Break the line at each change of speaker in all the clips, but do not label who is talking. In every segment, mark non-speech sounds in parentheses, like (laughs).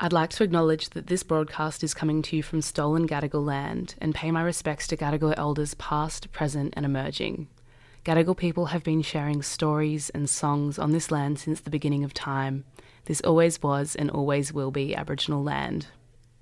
I'd like to acknowledge that this broadcast is coming to you from stolen Gadigal land and pay my respects to Gadigal elders past, present, and emerging. Gadigal people have been sharing stories and songs on this land since the beginning of time. This always was and always will be Aboriginal land.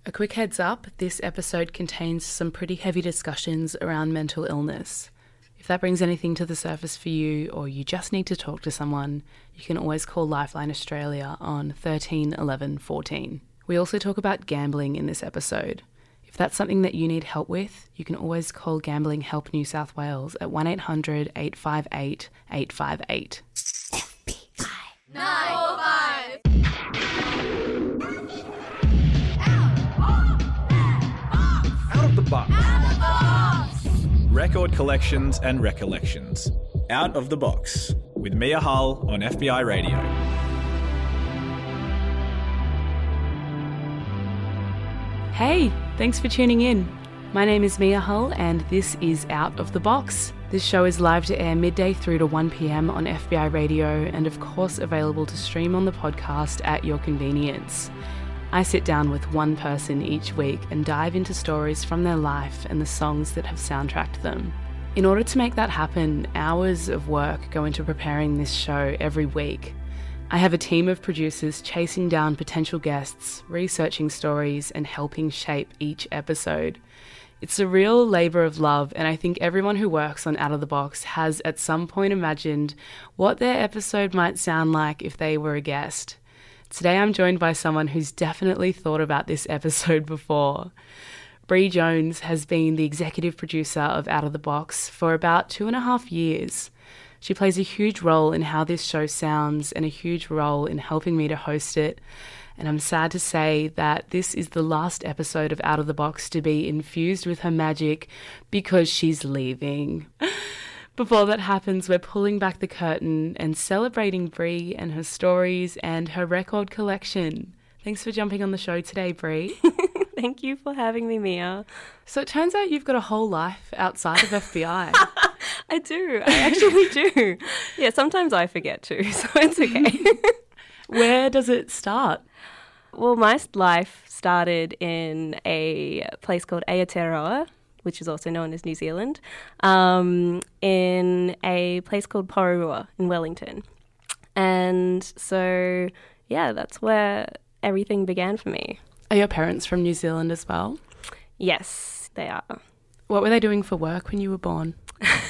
A quick heads up this episode contains some pretty heavy discussions around mental illness. If that brings anything to the surface for you, or you just need to talk to someone, you can always call Lifeline Australia on 13 11 14. We also talk about gambling in this episode. If that's something that you need help with, you can always call Gambling Help New South Wales at 1 800 858 858.
Out of the box. Record collections and recollections. Out of the box with Mia Hull on FBi Radio.
Hey, thanks for tuning in. My name is Mia Hull, and this is Out of the Box. This show is live to air midday through to 1 pm on FBi Radio, and of course, available to stream on the podcast at your convenience. I sit down with one person each week and dive into stories from their life and the songs that have soundtracked them. In order to make that happen, hours of work go into preparing this show every week. I have a team of producers chasing down potential guests, researching stories, and helping shape each episode. It's a real labour of love, and I think everyone who works on Out of the Box has at some point imagined what their episode might sound like if they were a guest. Today I'm joined by someone who's definitely thought about this (laughs) episode before. Bre Jones has been the executive producer of Out of the Box for about two and a half years. She plays a huge role in how this show sounds and a huge role in helping me to host it. And I'm sad to say that this is the last episode of Out of the Box to be infused with her magic because she's leaving. (laughs) Before that happens, we're pulling back the curtain and celebrating Bre and her stories and her record collection. Thanks for jumping on the show today, Bre. (laughs)
Thank you for having me, Mia.
so it turns out you've got a whole life outside of FBi. (laughs) (laughs)
I do. I actually do. Yeah, sometimes I forget too, (laughs) so it's okay. (laughs)
Where does it start?
well, my life started in a place called Aotearoa, which is also known as New Zealand, um, in a place called Porirua in Wellington. And so, yeah, that's where everything began for me.
Are your parents from New Zealand as well?
Yes, they are.
What were they doing for work when you were born? (laughs)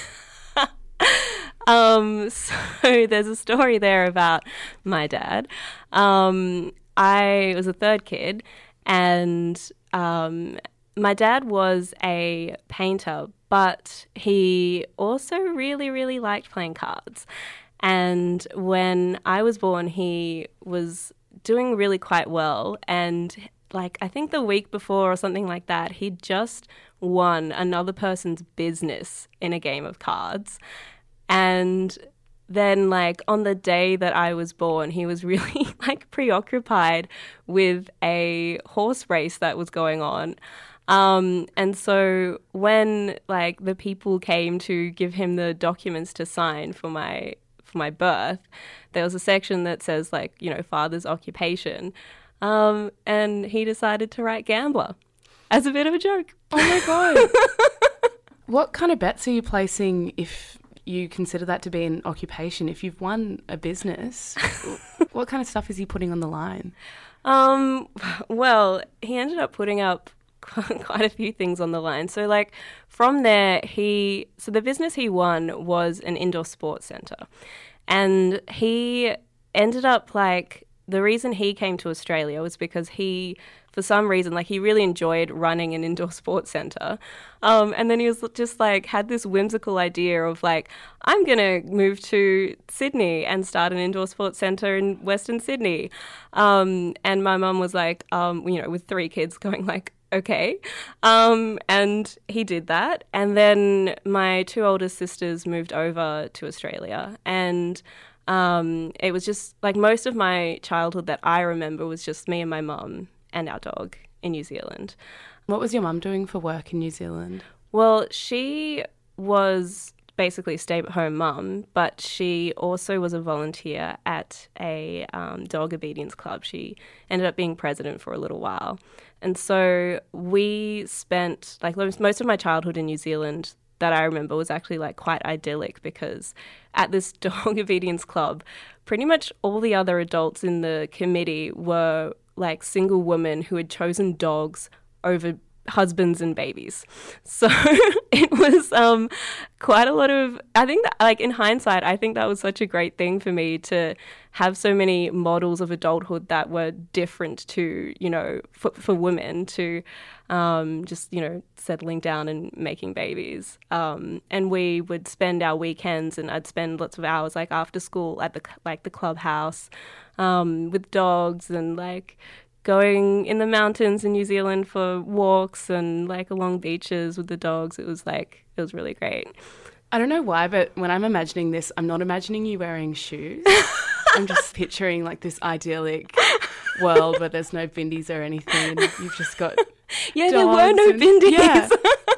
Um, so (laughs) there's a story there about my dad. Um, I was a third kid, and um, my dad was a painter, but he also really, really liked playing cards. And when I was born, he was doing really quite well. And like, I think the week before or something like that, he just won another person's business in a game of cards. And then like on the day that I was born, he was (laughs) really like preoccupied with a horse race that was going on. Um, and so when like the people came to give him the documents to sign for my for my birth, there was a section that says like you know father's occupation, um, and he decided to write gambler as a bit of a joke.
Oh my god. (laughs) what kind of bets are you placing if you consider that to be an occupation? If you've won a business, (laughs) what kind of stuff is he putting on the line?
Um, well, he ended up putting up (laughs) quite a few things on the line. So, like, from there, he, so the business he won was an indoor sports center. And he ended up, like, the reason he came to Australia was because he, for some reason, like, he really enjoyed running an indoor sports center. Um, and then he was just like, had this whimsical idea of, like, I'm going to move to Sydney and start an indoor sports center in Western Sydney. Um, and my mum was like, um, you know, with three kids (laughs) going, like, okay. Um, and he did that. And then my two older sisters moved over to Australia. And um, it was just like most of my childhood that I remember was just me and my mum and our dog in New Zealand.
What was your mum doing for work in New Zealand?
Well, she was basically a stay at home mum, but she also was a volunteer at a um, dog obedience club. She ended up being president for a little while. And so we spent like most of my childhood in New Zealand that I remember was actually like quite idyllic because at this (laughs) dog obedience club, pretty much all the other adults in the committee were like single women who had chosen dogs over husbands and babies. So (laughs) it was um, quite a lot of, I think that, like in hindsight, I think that was such a great thing for me to have so many models of adulthood that were different to, you know, for, for women to um, just, you know, settling down and making babies. Um, and we would spend our weekends and I'd spend lots of hours like after school at the, like the clubhouse um, with dogs and like going in the mountains in New Zealand for walks and like along beaches with the dogs. It was like, it was really great.
I don't know why, but when I'm imagining this, I'm not imagining you wearing shoes. (laughs) I'm just picturing like this idyllic world where there's no bindies or anything, and you've just got (laughs)
yeah, there were no
and,
bindies.
Yeah.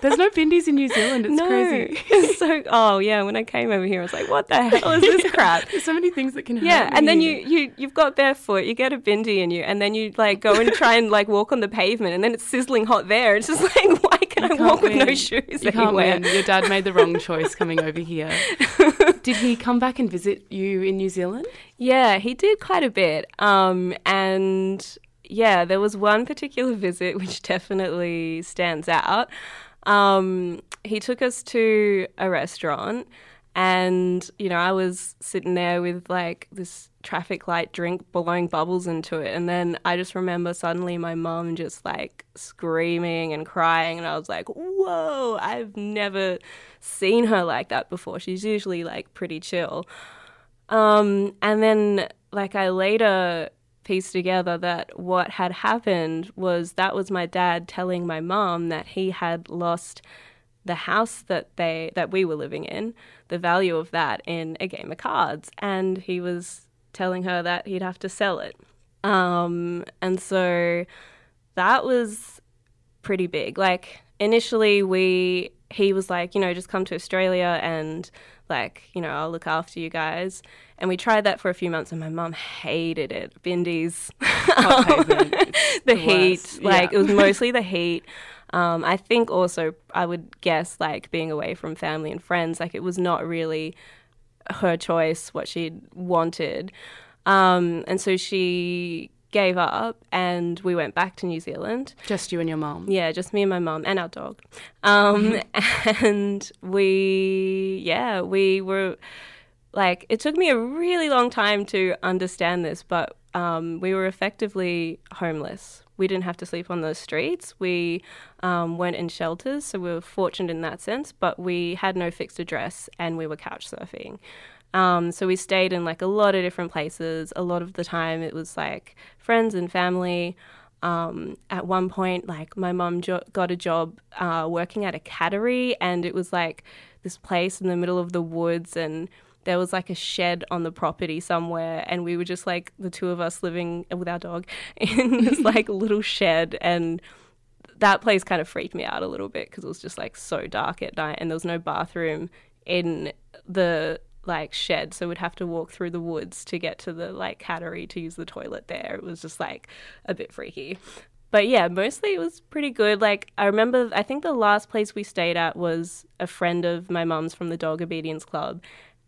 There's no bindies in New Zealand. It's
no.
crazy. (laughs)
It's so oh yeah, when I came over here, I was like, what the hell is this (laughs) crap?
There's so many things that can happen.
Yeah, and then you you you've got barefoot, you get a bindi in you, and then you like go and try and like walk on the pavement, and then it's sizzling hot there. It's just like, why (laughs) I walk win. with no shoes
you
anywhere? Can't win.
Your dad made the wrong (laughs) choice coming over here. (laughs) did he come back and visit you in New Zealand?
Yeah, he did quite a bit. Um, and yeah, there was one particular visit which definitely stands out. Um, he took us to a restaurant, and you know, I was sitting there with like this traffic light drink blowing bubbles into it, and then I just remember suddenly my mom just like screaming and crying, and I was like, "Whoa! I've never seen her like that before. She's usually like pretty chill." Um, and then like I later pieced together that what had happened was that was my dad telling my mom that he had lost the house that they that we were living in, the value of that in a game of cards, and he was telling her that he'd have to sell it. Um, and so that was pretty big. Like initially, we he was like, you know, just come to Australia and like, you know, I'll look after you guys. And we tried that for a few months, and my mum hated it. Bindies, (laughs) the, the heat, like it was mostly the (laughs) heat. Um, I think also I would guess like being away from family and friends, like it was not really her choice what she wanted, um, and so she gave up and we went back to New Zealand.
Just you and your mom?
Yeah, just me and my mom and our dog. Um, (laughs) and we, yeah, we were like, it took me a really long time to understand this, but um, we were effectively homeless. We didn't have to sleep on the streets. We um, weren't in shelters, so we were fortunate in that sense, but we had no fixed address and we were couch surfing. Um, so we stayed in like a lot of different places. A lot of the time it was like friends and family. Um, at one point, like my mum jo- got a job uh, working at a cattery, and it was like this place in the middle of the woods, and there was like a shed on the property somewhere, and we were just like the two of us living with our dog (laughs) in this (laughs) like little shed, and that place kind of freaked me out a little bit because it was just like so dark at night, and there was no bathroom in the like shed, so we'd have to walk through the woods to get to the like cattery to use the toilet there. It was just like a bit freaky. But yeah, mostly it was pretty good. Like I remember I think the last place we stayed at was a friend of my mum's from the dog obedience club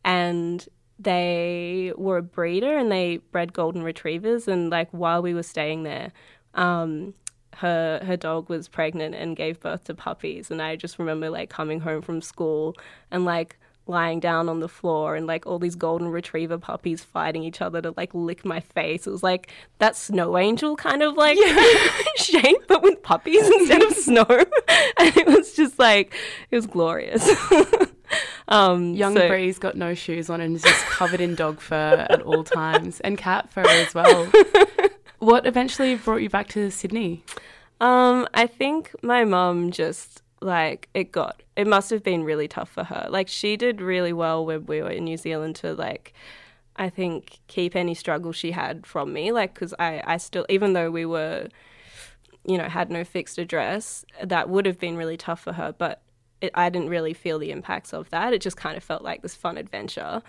and they were a breeder and they bred golden retrievers and like while we were staying there um her her dog was pregnant and gave birth to puppies and I just remember like coming home from school and like lying down on the floor and like all these golden retriever puppies fighting each other to like lick my face. It was like that snow angel kind of like yeah. (laughs) shape, but with puppies instead of snow. (laughs) and it was just like, it was glorious. (laughs)
um, Young so, Bre's got no shoes on and is just covered in dog fur at all times and cat fur as well. (laughs) what eventually brought you back to Sydney?
Um, I think my mum just like it got it must have been really tough for her like she did really well when we were in new zealand to like i think keep any struggle she had from me like because i i still even though we were you know had no fixed address that would have been really tough for her but it, I didn't really feel the impacts of that. It just kind of felt like this fun adventure.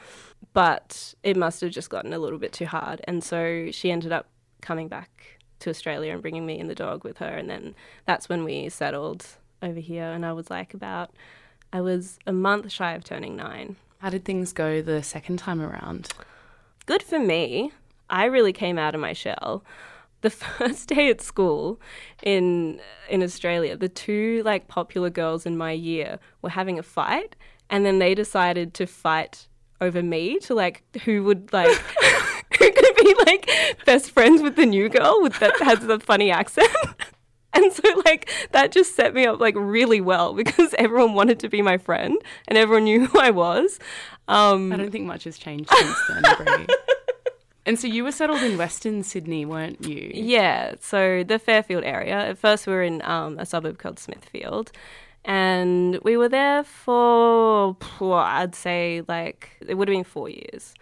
But it must have just gotten a little bit too hard. And so she ended up coming back to Australia and bringing me and the dog with her. And then that's when we settled over here. And I was like about, I was a month shy of turning nine.
How did things go the second time around?
Good for me. I really came out of my shell the (laughs) first day at school in in Australia, the two like popular girls in my year were having a fight, and then they decided to fight over me to like who would like (laughs) (laughs) who could be like best friends with the new girl with that has the funny accent. And so, like, that just set me up, like, really well because everyone wanted to be my friend and everyone knew who I was.
Um, I don't think much has changed since then, And so you were settled in Western Sydney, weren't you?
Yeah. So the Fairfield area. At first, we were in um, a suburb called Smithfield, and we were there for well, I'd say like it would have been four years.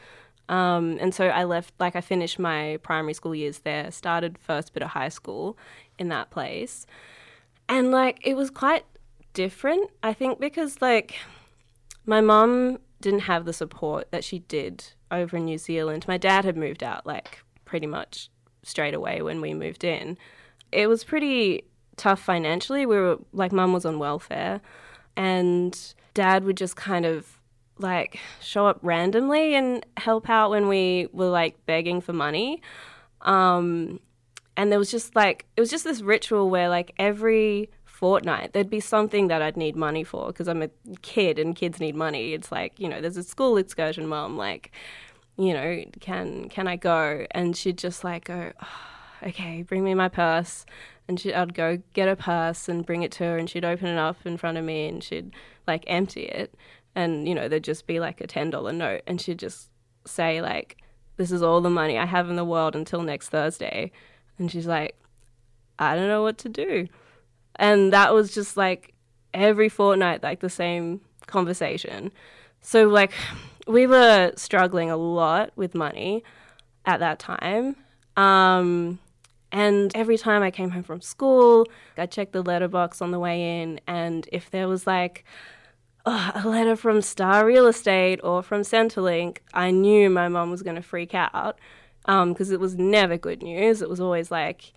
Um, and so I left, like I finished my primary school years there, started first bit of high school in that place, and like it was quite different. I think because like my mum didn't have the support that she did over in New Zealand. My dad had moved out like pretty much straight away when we moved in. It was pretty tough financially. We were like, mum was on welfare, and dad would just kind of like show up randomly and help out when we were like begging for money. Um, and there was just like, it was just this ritual where like every fortnight, there'd be something that I'd need money for because I'm a kid and kids need money. It's like, you know, there's a school excursion, mom, like, you know, can can I go? And she'd just like go, oh, okay, bring me my purse. And she, I'd go get a purse and bring it to her, and she'd open it up in front of me, and she'd like empty it, and you know there'd just be like a ten dollar note, and she'd just say like, "This is all the money I have in the world until next Thursday," and she's like, "I don't know what to do." And that was just like every fortnight, like the same conversation. So, like, we were struggling a lot with money at that time. Um, and every time I came home from school, I checked the letterbox on the way in, and if there was like oh, a letter from Star Real Estate or from Centrelink, I knew my mom was going to freak out because um, it was never good news. It was always like,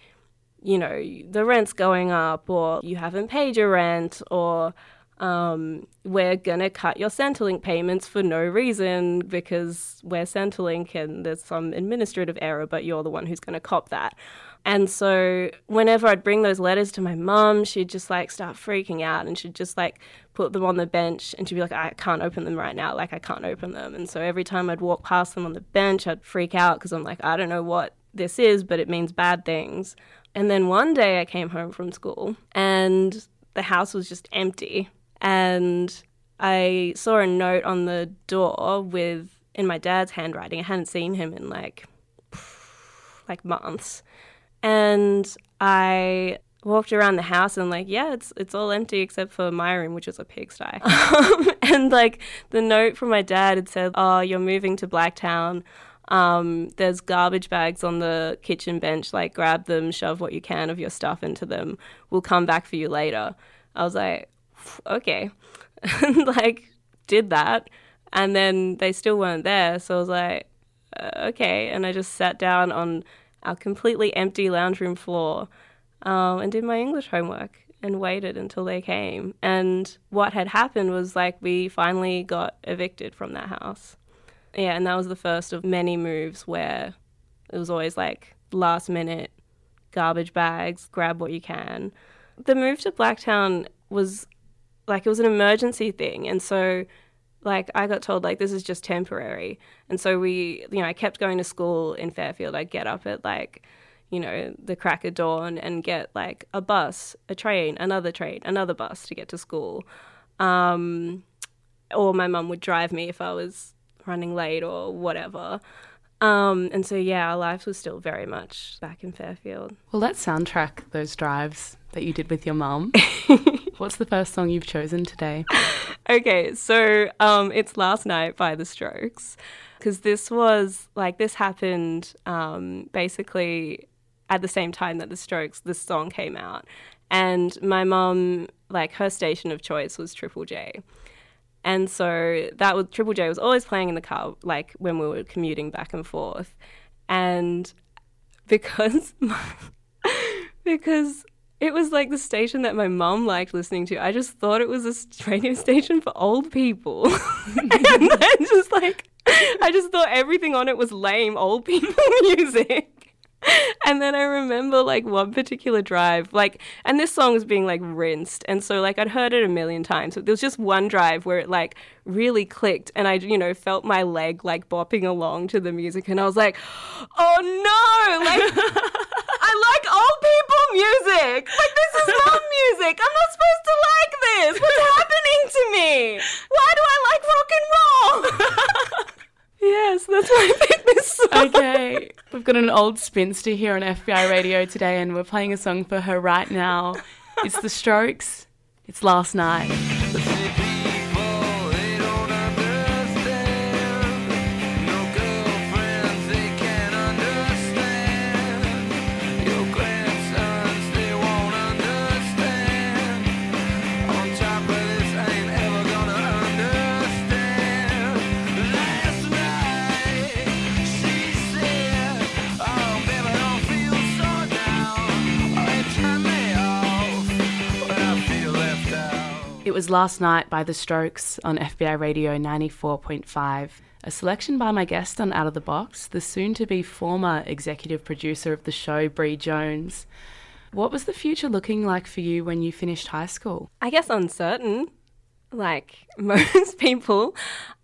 you know, the rent's going up, or you haven't paid your rent, or um, we're going to cut your Centrelink payments for no reason because we're Centrelink and there's some administrative error, but you're the one who's going to cop that. And so whenever I'd bring those letters to my mum, she'd just like start freaking out and she'd just like put them on the bench and she'd be like, I can't open them right now. Like, I can't open them. And so every time I'd walk past them on the bench, I'd freak out because I'm like, I don't know what this is, but it means bad things. And then one day I came home from school and the house was just empty. And I saw a note on the door with in my dad's handwriting. I hadn't seen him in like like months. And I walked around the house and like, yeah, it's it's all empty except for my room, which is a pigsty. (laughs) Um, and like the note from my dad had said, "Oh, you're moving to Blacktown. Um, there's garbage bags on the kitchen bench. Like, grab them, shove what you can of your stuff into them. We'll come back for you later. I was like, okay. and (laughs) like, did that. And then they still weren't there. So I was like, uh, okay. And I just sat down on our completely empty lounge room floor um, and did my English homework and waited until they came. And what had happened was like we finally got evicted from that house. Yeah, and that was the first of many moves where it was always like last minute garbage bags, grab what you can. The move to Blacktown was like it was an emergency thing, and so like I got told like this is just temporary, and so we you know I kept going to school in Fairfield. I'd get up at like you know the crack of dawn and get like a bus, a train, another train, another bus to get to school. Um, or my mum would drive me if I was running late or whatever. Um, and so, yeah, our lives were still very much back in Fairfield.
Well, let's soundtrack those drives that you did with your mum. (laughs) What's the first song you've chosen today?
okay, so um, it's Last Night by The Strokes. Because this was like, this happened um, basically at the same time that The Strokes, this song came out. And my mum like her station of choice was Triple J. And so that was Triple J was always playing in the car, like when we were commuting back and forth. And (laughs) because because it was like the station that my mum liked listening to. I just thought it was a radio station for old people. (laughs) and then just like, I just thought everything on it was lame old people (laughs) music. (laughs) and then I remember like one particular drive, like, and this song was being like rinsed. And so, like, I'd heard it a million times. But there was just one drive where it like really clicked. And I, you know, felt my leg like bopping along to the music. And I was like, oh no, like, (laughs) I like old people music. Like, this is mom (laughs) music. I'm not supposed to like this. What's happening to me? Why do I like rock and roll? Yes, that's why I picked this (laughs) song.
Okay, we've got an old spinster here on FBi radio today, and we're playing a song for her right now. It's The Strokes. It's Last Night. Was last night by The Strokes on FBi Radio 94.5. A selection by my guest on Out of the Box, the soon to be former executive producer of the show, Bre Jones. What was the future looking like for you when you finished high school?
I guess uncertain, like (laughs) most people.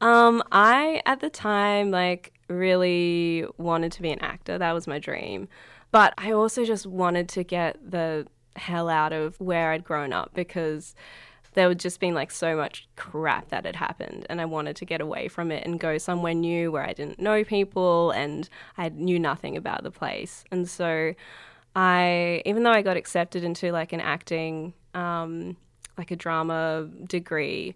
Um, I, at the time, like, really wanted to be an actor. That was my dream. But I also just wanted to get the hell out of where I'd grown up because there had just been like so much crap that had happened and I wanted to get away from it and go somewhere new where I didn't know people and I knew nothing about the place. And so I even though I got accepted into like an acting um, like a drama degree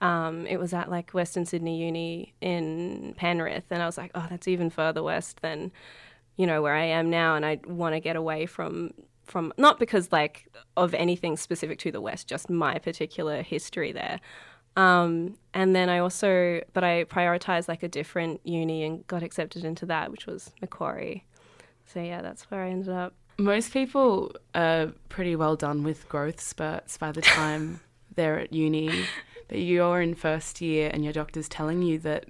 um, it was at like Western Sydney Uni in Penrith, and I was like, oh, that's even further west than, you know, where I am now, and I want to get away from from not because like of anything specific to the West, just my particular history there. Um, and then I also, but I prioritized like a different uni and got accepted into that, which was Macquarie. So yeah, that's where I ended up.
Most people are pretty well done with growth spurts by the (laughs) time they're at uni, but you're in first year and your doctor's telling you that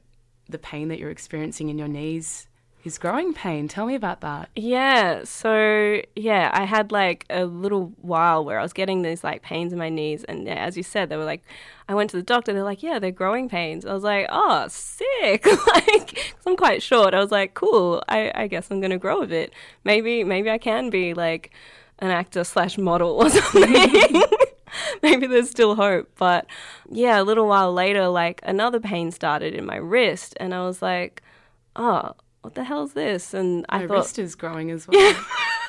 the pain that you're experiencing in your knees is growing pain. Tell me about that.
Yeah. So, yeah, I had like a little while where I was getting these like pains in my knees. And yeah, as you said, they were like, I went to the doctor. They're like, yeah, they're growing pains. I was like, oh, sick. (laughs) like, cause I'm quite short. I was like, cool. I, I guess I'm going to grow a bit. Maybe, maybe I can be like an actor slash model or (laughs) something. (laughs) maybe there's still hope. But yeah, a little while later, like another pain started in my wrist. And I was like, oh, what the hell is this? And
My
I thought,
wrist is growing as well. Yeah.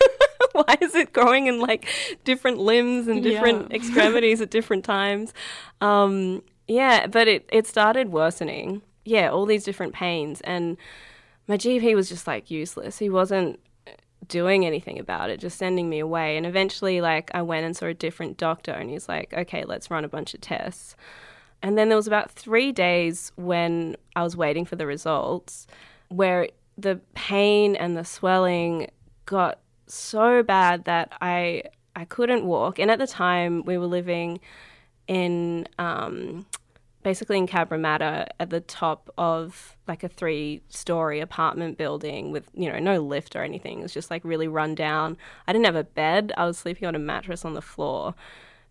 (laughs)
Why is it growing in like different limbs and different yeah. extremities at different times? Um, yeah, but it, it started worsening. Yeah, all these different pains. And my GP was just like useless. He wasn't doing anything about it, just sending me away. And eventually, like, I went and saw a different doctor, and he's like, okay, let's run a bunch of tests. And then there was about three days when I was waiting for the results where the pain and the swelling got so bad that I I couldn't walk. And at the time, we were living in um, basically in Cabramatta at the top of like a three story apartment building with you know no lift or anything. It was just like really run down. I didn't have a bed. I was sleeping on a mattress on the floor,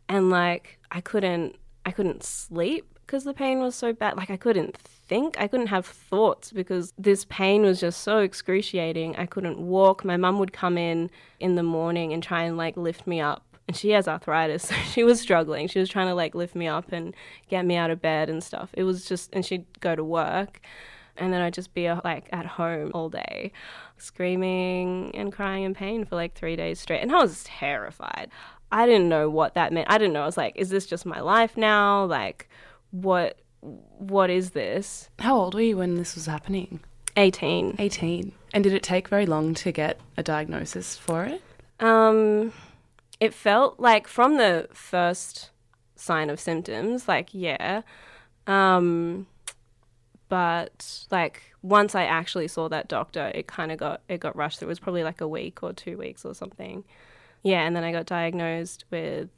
and like I couldn't I couldn't sleep because the pain was so bad. Like I couldn't think, I couldn't have thoughts because this pain was just so excruciating. I couldn't walk. My mum would come in in the morning and try and like lift me up. And she has arthritis, (laughs) so she was struggling. She was trying to like lift me up and get me out of bed and stuff. It was just, and she'd go to work and then I'd just be uh, like at home all day, screaming and crying in pain for like three days straight. And I was terrified. I didn't know what that meant. I didn't know. I was like, is this just my life now? Like, what what is this?
How old were you when this was happening?
18.
18. And did it take very long to get a diagnosis for it?
Um, it felt like from the first sign of symptoms, like, yeah. Um, but like once I actually saw that doctor, it kind of got it got rushed. It was probably like a week or two weeks or something. Yeah, and then I got diagnosed with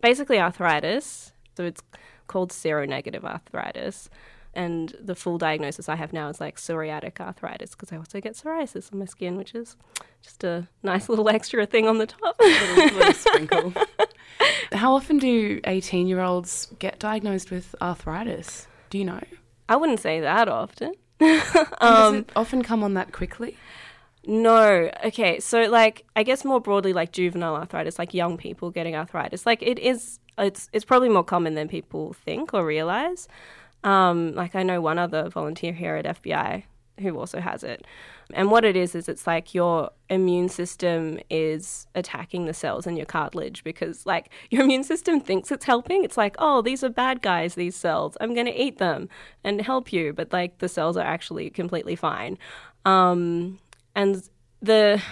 basically arthritis. So it's called seronegative arthritis. And the full diagnosis I have now is like psoriatic arthritis because I also get psoriasis on my skin, which is just a nice little (laughs) extra thing on the top. little, little (laughs) sprinkle.
How often do 18 year olds get diagnosed with arthritis? Do you know?
I wouldn't say that often. (laughs)
um, does it often come on that quickly?
No. Okay. So, like, I guess more broadly, like juvenile arthritis, like young people getting arthritis, like it is. It's it's probably more common than people think or realize. Um, like I know one other volunteer here at FBi who also has it. And what it is is it's like your immune system is attacking the cells in your cartilage because like (laughs) your immune system thinks it's helping. It's like, "Oh, these are bad guys, these cells. I'm going to eat them and help you." But like the cells are actually completely fine. Um, and the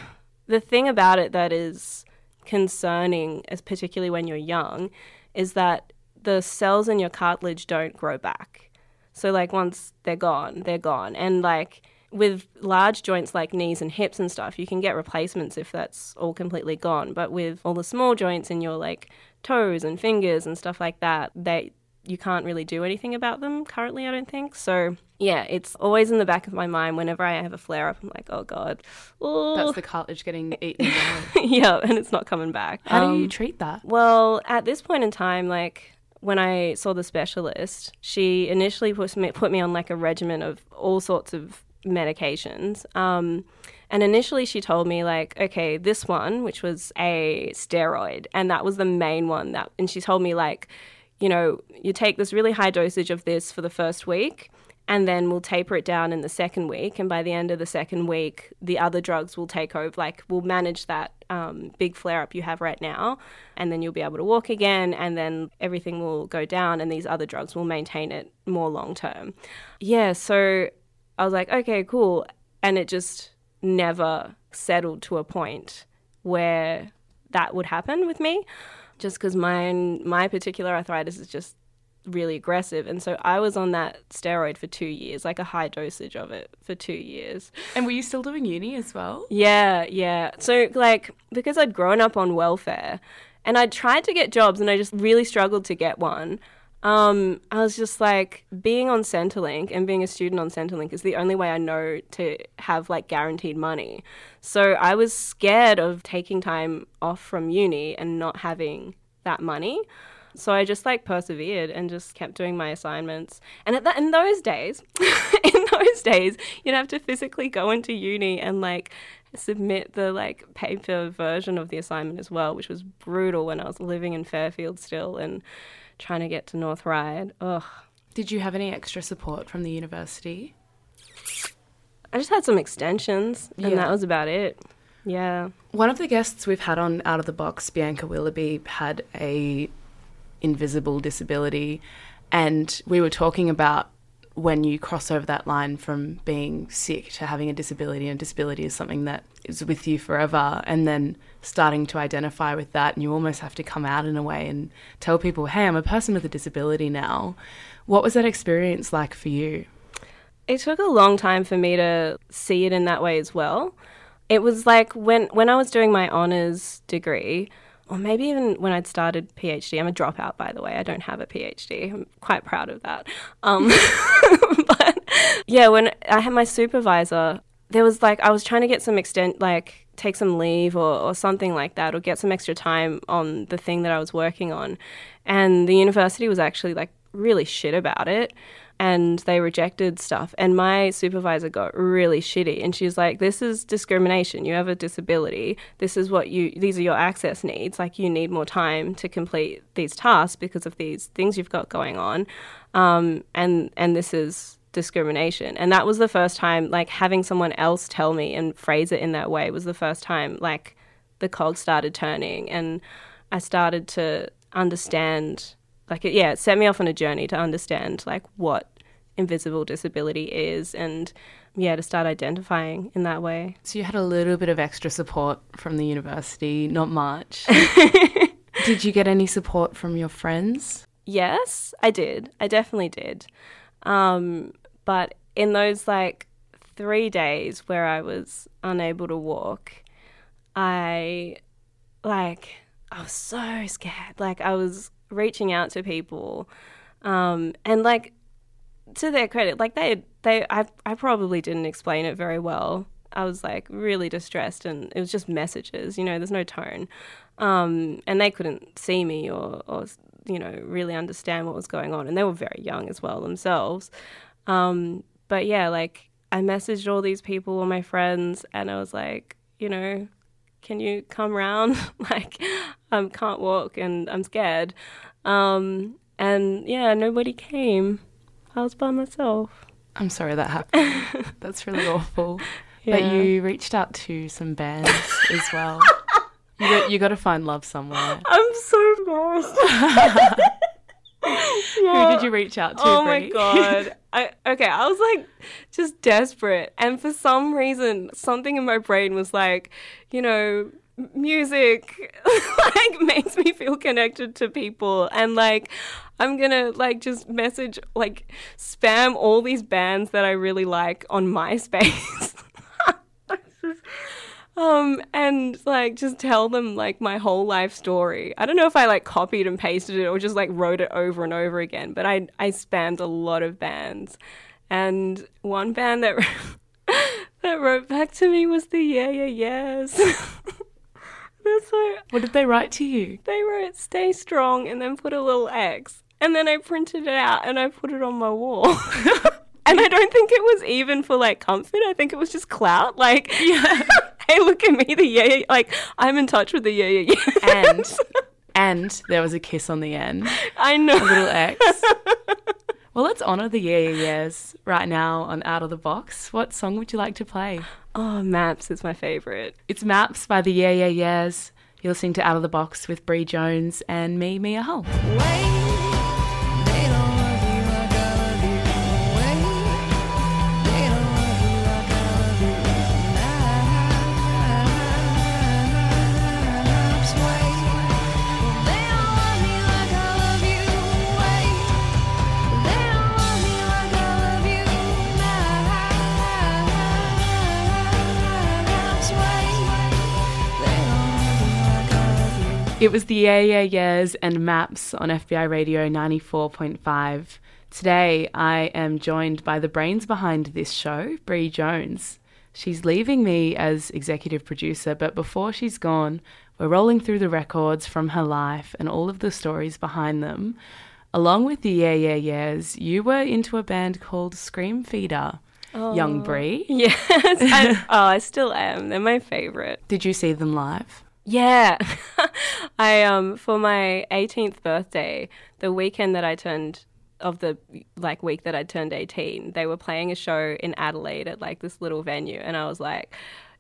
the thing about it that is concerning, as particularly when you're young, is that the cells in your cartilage don't grow back. So like once they're gone, they're gone. And like with large joints like knees and hips and stuff, you can get replacements if that's all completely gone. But with all the small joints in your like toes and fingers and stuff like that, they you can't really do anything about them currently, I don't think. So yeah, it's always in the back of my mind whenever I have a flare up. I'm like, oh god,
Ooh. that's the cartilage getting (laughs) eaten.
yeah, and it's not coming back.
How um, do you um, treat that?
Well, at this point in time, like when I saw the specialist, she initially put me, put me on like a regimen of all sorts of medications. Um, and initially, she told me, like, okay, this one, which was a steroid, and that was the main one. That, and she told me, like, you know, you take this really high dosage of this for the first week, and then we'll taper it down in the second week. And by the end of the second week, the other drugs will take over, like, we'll manage that um, big flare up you have right now. And then you'll be able to walk again, and then everything will go down, and these other drugs will maintain it more long term. Yeah, so I was like, okay, cool. And it just never settled to a point where that would happen with me just because my my particular arthritis is just really aggressive. And so I was on that steroid for two years, like a high dosage of it for two years.
And were you still doing uni as well?
Yeah, yeah. So, like, because I'd grown up on welfare and I'd tried to get jobs and I just really struggled to get one. Um, I was just like being on Centrelink and being a student on Centrelink is the only way I know to have like guaranteed money. So I was scared of taking time off from uni and not having that money. So I just like persevered and just kept doing my assignments. And at that, in those days, (laughs) in those days, you'd have to physically go into uni and like submit the like paper version of the assignment as well, which was brutal when I was living in Fairfield still and trying to get to North Ryde. Ugh.
Did you have any extra support from the university?
I just had some extensions, and yeah. that was about it. Yeah.
One of the guests we've had on Out of the Box, Bianca Willoughby, had a invisible disability, and we were talking about when you cross over that line from being sick to having a disability, and disability is something that is with you forever, and then starting to identify with that, and you almost have to come out in a way and tell people, hey, I'm a person with a disability now. What was that experience like for you?
It took a long time for me to see it in that way as well. It was like when, when I was doing my honours degree, or maybe even when I'd started PhD. I'm a dropout, by the way. I don't have a PhD. I'm quite proud of that. Um, (laughs) but yeah, when I had my supervisor, there was like I was trying to get some extent, like take some leave or, or something like that, or get some extra time on the thing that I was working on, and the university was actually like really shit about it and they rejected stuff. And my supervisor got really shitty. And she's like, This is discrimination. You have a disability. This is what you, these are your access needs. Like, you need more time to complete these tasks because of these things you've got going on. Um, and, and this is discrimination. And that was the first time, like, having someone else tell me and phrase it in that way was the first time, like, the cog started turning. And I started to understand like it, yeah, it set me off on a journey to understand like what invisible disability is and yeah, to start identifying in that way.
So you had a little bit of extra support from the university, not much. (laughs) did you get any support from your friends?
Yes, I did. I definitely did. Um, but in those like three days where I was unable to walk, I like I was so scared. Like I was reaching out to people, um, and like to their credit, like they they I I probably didn't explain it very well. I was like really distressed, and it was just messages. You know, there's no tone, um, and they couldn't see me or or you know really understand what was going on, and they were very young as well themselves. Um, but yeah, like I messaged all these people, all my friends, and I was like, you know, can you come round? (laughs) like, I can't walk and I'm scared. Um, and yeah, nobody came. I was by myself.
I'm sorry that happened. (laughs) That's really awful. Yeah. But you reached out to some bands as well. (laughs) You got, you got to find love somewhere.
I'm so embarrassed. (laughs)
Who did you reach out to?
Oh Bre? my god. I okay, I was like just desperate. And for some reason, something in my brain was like, you know, music (laughs) like makes me feel connected to people. And like I'm gonna like just message like spam all these bands that I really like on MySpace. (laughs) um and like just tell them like my whole life story. I don't know if i like copied and pasted it or just like wrote it over and over again but i i spammed a lot of bands. And one band that (laughs) that wrote back to me was the Yeah Yeah Yeahs that's what
what did they write to you
they wrote stay strong and then put a little x and then i printed it out and i put it on my wall (laughs) and I don't think it was even for like comfort. I think it was just clout. Like, yeah. (laughs) hey, look at me, the yeah, yeah. Like, I'm in touch with the yeah, yeah,
yeah. And (laughs) and there was a kiss on the end.
I know.
A little X. well, let's honour the yeah, yeah, yeahs right now on Out of the Box. What song would you like to play?
Oh, Maps is my favourite.
It's Maps by the Yeah, Yeah, Yeahs. You're listening to Out of the Box with Bre Jones and me, Mia Hull. Wait. It was the Yeah Yeah Yeahs and Maps on FBi Radio 94.5. Today I am joined by the brains behind this show, Bre Jones. She's leaving me as executive producer, but before she's gone, we're rolling through the records from her life and all of the stories behind them. Along with the Yeah Yeah Yeahs, you were into a band called Screamfeeder. Oh, young Bre. (laughs)
Yes. I, (laughs) oh, I still am. They're my favorite.
Did you see them live?
Yeah. (laughs) I um for my 18th birthday, the weekend that I turned of the like week that I turned 18, they were playing a show in Adelaide at like this little venue and I was like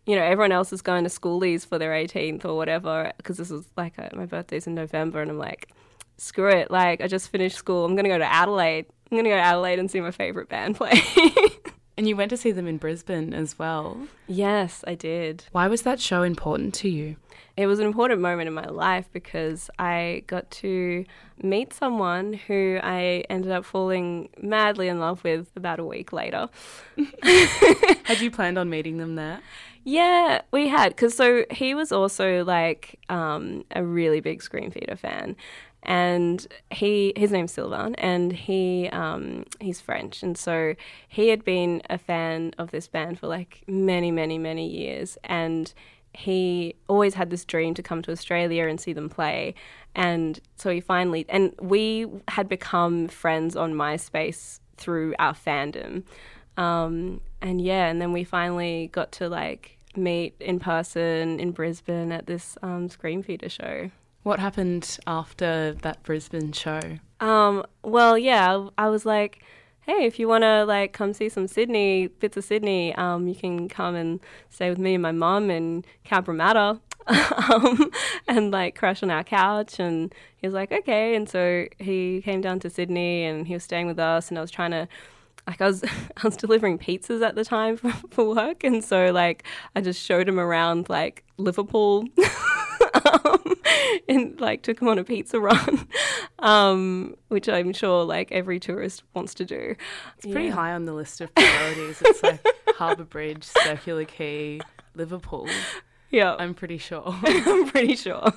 you know, everyone else is going to schoolies for their 18th or whatever because this was like a, my birthday's in November and I'm like screw it, like I just finished school. I'm going to go to Adelaide. I'm going to go to Adelaide and see my favorite band play. (laughs)
and you went to see them in Brisbane as well.
Yes, I did.
Why was that show important to you?
it was an important moment in my life because I got to meet someone who I ended up falling madly in love with about a week later. (laughs)
had you planned on meeting them there?
Yeah, we had. Because so he was also like um, a really big Screamfeeder fan. And he, his name's Sylvain, and he, um, he's French, and so he had been a fan of this band for like many, many, many years, and he always had this dream to come to Australia and see them play. And so he finally, and we had become friends on MySpace through our fandom. Um, and yeah, and then we finally got to like meet in person in Brisbane at this um, Feeder show.
What happened after that Brisbane show?
Um, well, yeah, I was like, hey, if you want to like come see some Sydney bits of Sydney, um, you can come and stay with me and my mum in Cabramatta. (laughs) um, and like crash on our couch and he was like okay and so he came down to Sydney and he was staying with us and I was trying to like I was (laughs) I was delivering pizzas at the time (laughs) for, for work and so like I just showed him around like Liverpool (laughs) and like took him on a pizza run, um, which I'm sure like every tourist wants to do.
It's pretty yeah. high on the list of priorities. it's like (laughs) Harbour Bridge, Circular Quay, Liverpool.
Yeah,
I'm pretty sure. (laughs)
I'm pretty sure.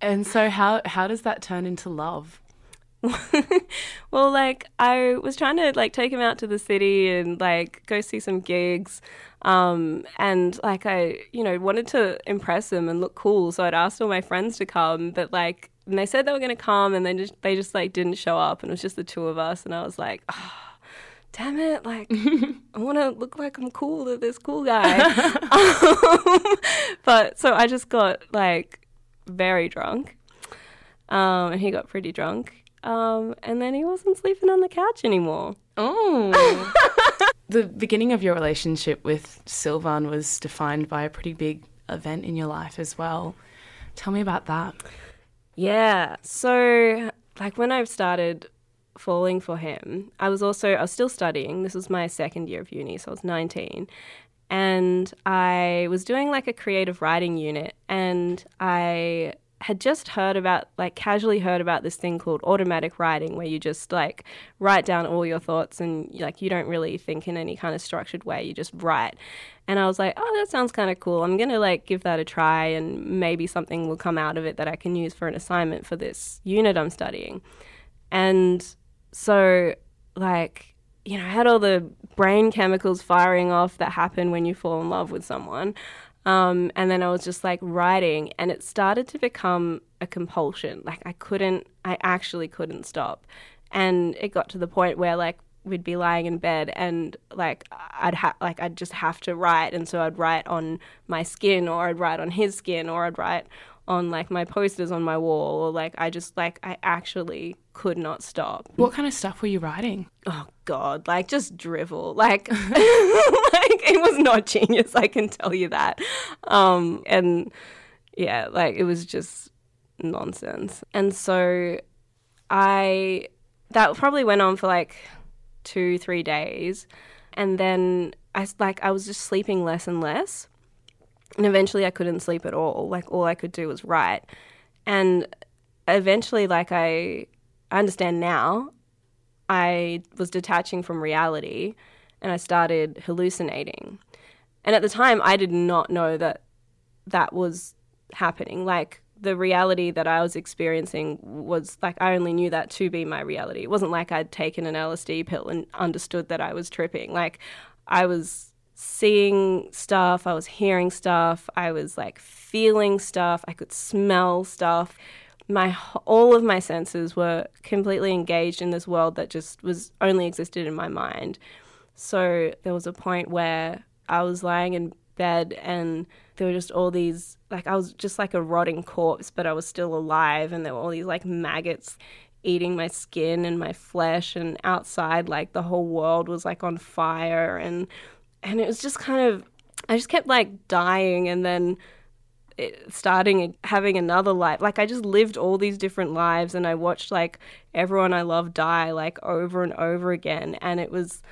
and so, how how does that turn into love? (laughs)
well, like I was trying to like take him out to the city and like go see some gigs. Um, and like I, you know, wanted to impress him and look cool, so I'd asked all my friends to come, but like and they said they were going to come and then just they just like didn't show up and it was just the two of us and I was like, oh, damn it, like (laughs) I want to look like I'm cool to this cool (laughs) guy. um, but so I just got like very drunk. Um, and he got pretty drunk um, and then he wasn't sleeping on the couch anymore.
Oh. (laughs) the beginning of your relationship with Sylvan was defined by a pretty big event in your life as well. Tell me about that.
Yeah. So, like when I started falling for him, I was also I was still studying. This was my second year of uni, so I was 19. And I was doing like a creative writing unit and I had just heard about, like, casually heard about this thing called automatic writing, where you just like write down all your thoughts and like you don't really think in any kind of structured way, you just write. And I was like, oh, that sounds kind of cool. I'm gonna like give that a try, and maybe something will come out of it that I can use for an assignment for this unit I'm studying. And so, like, you know, I had all the brain chemicals firing off that happen when you fall in love with someone. Um, and then I was just like writing, and it started to become a compulsion. Like I couldn't, I actually couldn't stop. And it got to the point where like we'd be lying in bed and like I'd have like I'd just have to write and so I'd write on my skin or I'd write on his skin or I'd write on like my posters on my wall or like I just like I actually could not stop.
What kind of stuff were you writing?
Oh god, like just drivel. Like (laughs) (laughs) like not genius, I can tell you that. Um and yeah, like it was just nonsense. And so I that probably went on for like 2 3 days and then I like I was just sleeping less and less and eventually I couldn't sleep at all. Like all I could do was write. And eventually like I I understand now I was detaching from reality and I started hallucinating. And at the time I did not know that that was happening. Like the reality that I was experiencing was like I only knew that to be my reality. It wasn't like I'd taken an LSD pill and understood that I was tripping. Like I was seeing stuff, I was hearing stuff, I was like feeling stuff, I could smell stuff. My all of my senses were completely engaged in this world that just was only existed in my mind. So there was a point where I was lying in bed and there were just all these like I was just like a rotting corpse, but I was still alive and there were all these like maggots eating my skin and my flesh and outside like the whole world was like on fire and and it was just kind of I just kept like dying and then starting having another life. Like I just lived all these different lives and I watched like everyone I love die like over and over again and it was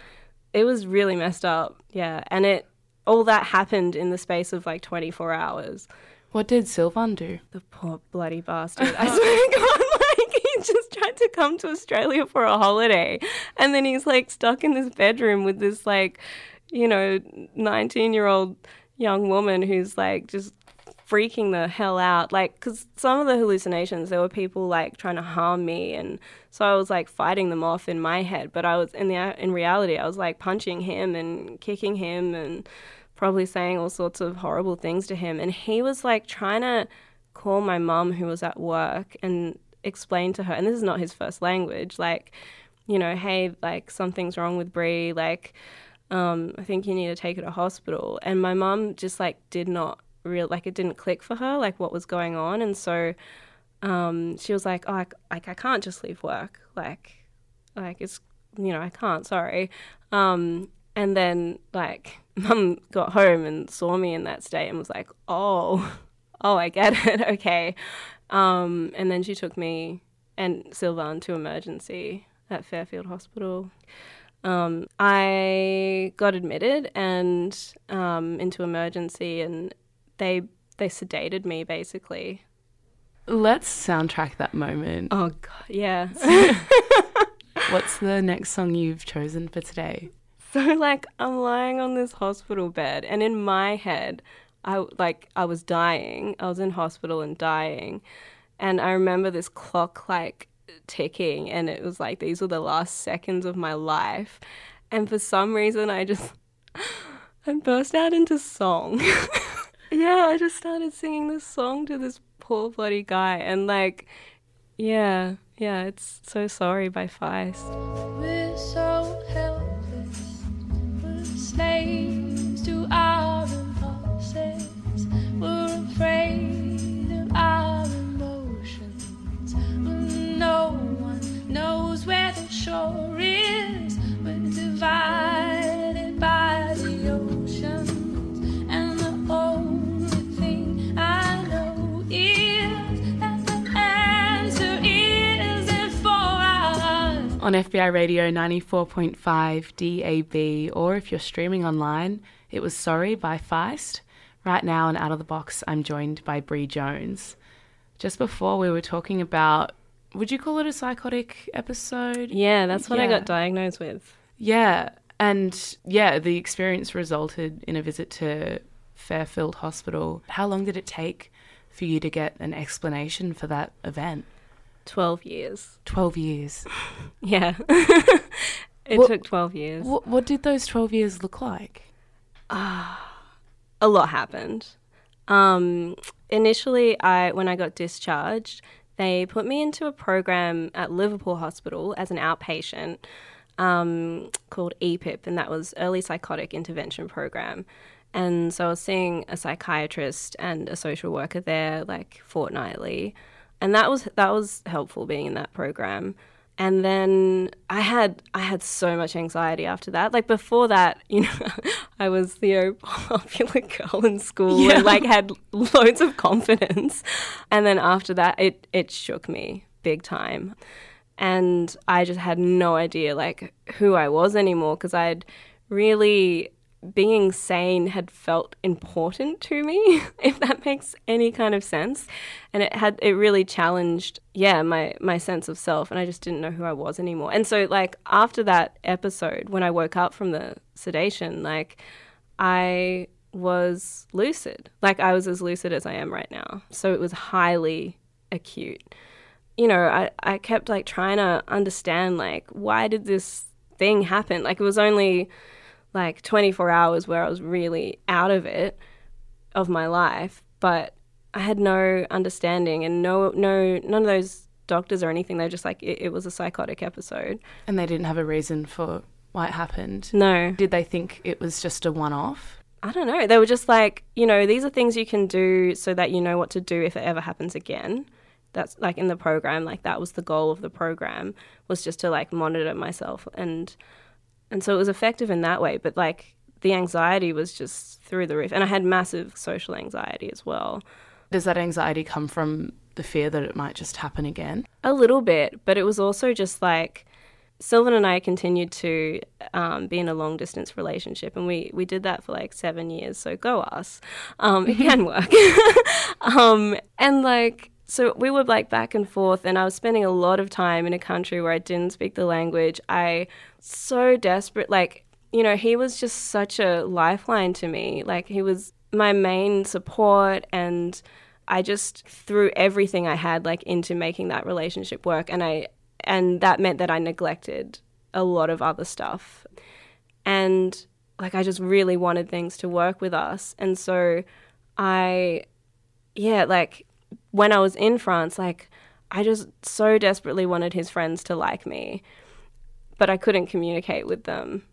it was really messed up. Yeah, and it all that happened in the space of like 24 hours.
What did Sylvan do?
The poor bloody bastard. I swear to God, (laughs) like he just tried to come to Australia for a holiday and then he's like stuck in this bedroom with this like you know, 19 year old young woman who's like just freaking the hell out. Like, because some of the hallucinations, there were people like trying to harm me. And so I was like fighting them off in my head. But I was, in, the, in reality, I was like punching him and kicking him and probably saying all sorts of horrible things to him. And he was like trying to call my mum, who was at work, and explain to her, and this is not his first language, like, you know, hey, like something's wrong with Bre, like, um, I think you need to take her to hospital. And my mum just like did not real like it didn't click for her like what was going on, and so um, she was like, "Oh, I, like I can't just leave work. Like, like it's you know I can't. Sorry." Um, and then like (laughs) mum got home and saw me in that state and was like, "Oh, (laughs) oh, I get (laughs) it. okay." Um, and then she took me and Sylvan to emergency at Fairfield Hospital. Um, I got admitted and um, into emergency, and they they sedated me basically,
Let's soundtrack that moment.
Oh god, yeah.
What's the next song you've chosen for today? (laughs)
So like I'm lying on this hospital bed and in my head I like I was dying. I was in hospital and dying. And I remember this clock like ticking and it was like these were the last seconds of my life. And for some reason I just (laughs) I burst out into song. (laughs) yeah, I just started singing this song to this poor bloody guy and like yeah, yeah, it's so sorry by Feist. We're FBi Radio 94.5 DAB, or if you're streaming online, it was Sorry by Feist. Right now, and out of the box, I'm joined by Bre Jones. Just before, we were talking about would you call it a psychotic episode? Yeah, that's what I got diagnosed with.
Yeah. And yeah, the experience resulted in a visit to Fairfield Hospital. How long did it take for you to get an explanation for that event?
12 years.
12 years. (laughs)
yeah. (laughs) it what, took 12 years.
What, what, did those 12 years look like?
Uh, a lot happened. Um, initially, I when I got discharged, they put me into a program at Liverpool Hospital as an outpatient um, called EPIP, and that was Early Psychotic Intervention Program. And so I was seeing a psychiatrist and a social worker there like fortnightly, and that was that was helpful being in that program. And then I had I had so much anxiety after that. Like before that, (laughs) you know, I was the popular (laughs) girl in school yeah. and like had loads of confidence. And then after that, it it shook me big time. And I just had no idea like who I was anymore because I'd really being sane had felt important to me, (laughs) if that makes any kind of sense. And it had it really challenged, yeah, my my sense of self and I just didn't know who I was anymore. And so like after that episode when I woke up from the sedation, like I was lucid. Like I was as lucid as I am right now. So it was highly acute. You know, I, I kept like trying to understand like why did this thing happen? Like it was only like 24 hours where I was really out of it of my life, but I had no understanding and no no none of those doctors or anything. They're just like it, it was a psychotic episode,
and they didn't have a reason for why it happened.
No,
did they think it was just a one-off?
I don't know. They were just like, you know, these are things you can do so that you know what to do if it ever happens again. That's like in the program, like that was the goal of the program was just to like monitor myself and and so it was effective in that way. But like the anxiety was just through the roof. And I had massive social anxiety as well.
Does that anxiety come from the fear that it might just happen again?
A little bit, but it was also just like Sylvan and I continued to um, be in a long distance relationship, and we, we did that for like seven years. So go us, um, it can work. (laughs) um, and like so we were like back and forth, and I was spending a lot of time in a country where I didn't speak the language. I so desperate, like you know, he was just such a lifeline to me. Like he was my main support, and I just threw everything I had like into making that relationship work, and I and that meant that I neglected a lot of other stuff, and like I just really wanted things to work with us, and so I, yeah, like when I was in France, like I just so desperately wanted his friends to like me, but I couldn't communicate with them.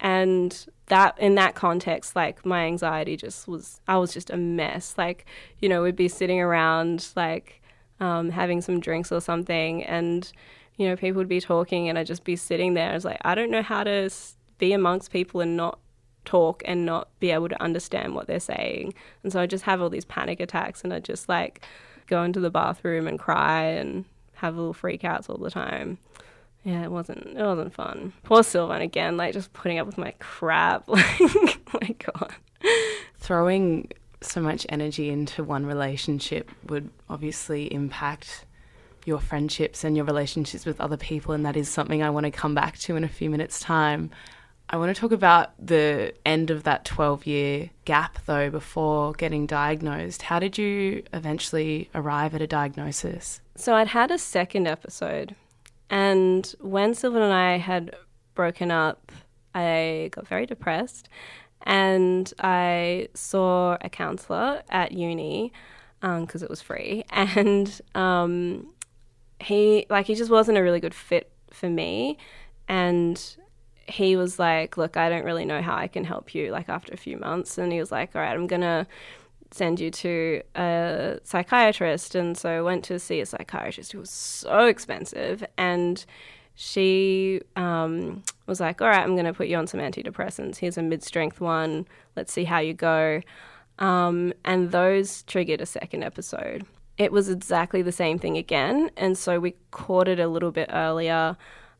And that in that context, like my anxiety just was I was just a mess. Like, you know, we'd be sitting around like um, having some drinks or something and you know, people would be talking and I'd just be sitting there. I was like, I don't know how to be amongst people and not talk and not be able to understand what they're saying. And so I just have all these panic attacks and I just like go into the bathroom and cry and have little freakouts all the time. Yeah, it wasn't it wasn't fun. Poor Sylvan again, like just putting up with my crap. (laughs) Like, oh my god.
Throwing so much energy into one relationship would obviously impact your friendships and your relationships with other people, and that is something I want to come back to in a few minutes' time. I want to talk about the end of that 12 year gap, though, before getting diagnosed. How did you eventually arrive at a diagnosis?
So, I'd had a second episode, and when Sylvan and I had broken up, I got very depressed and I saw a counselor at uni because um, it was free, (laughs) and um, he like he just wasn't a really good fit for me, and he was like, "Look, I don't really know how I can help you." Like after a few months, and he was like, "All right, I'm gonna." send you to a psychiatrist and so I went to see a psychiatrist who was so expensive and she um, was like, All right, I'm going to put you on some antidepressants. Here's a mid strength one. Let's see how you go. Um, and those triggered a second episode. It was exactly the same thing again. And so we caught it a little bit earlier.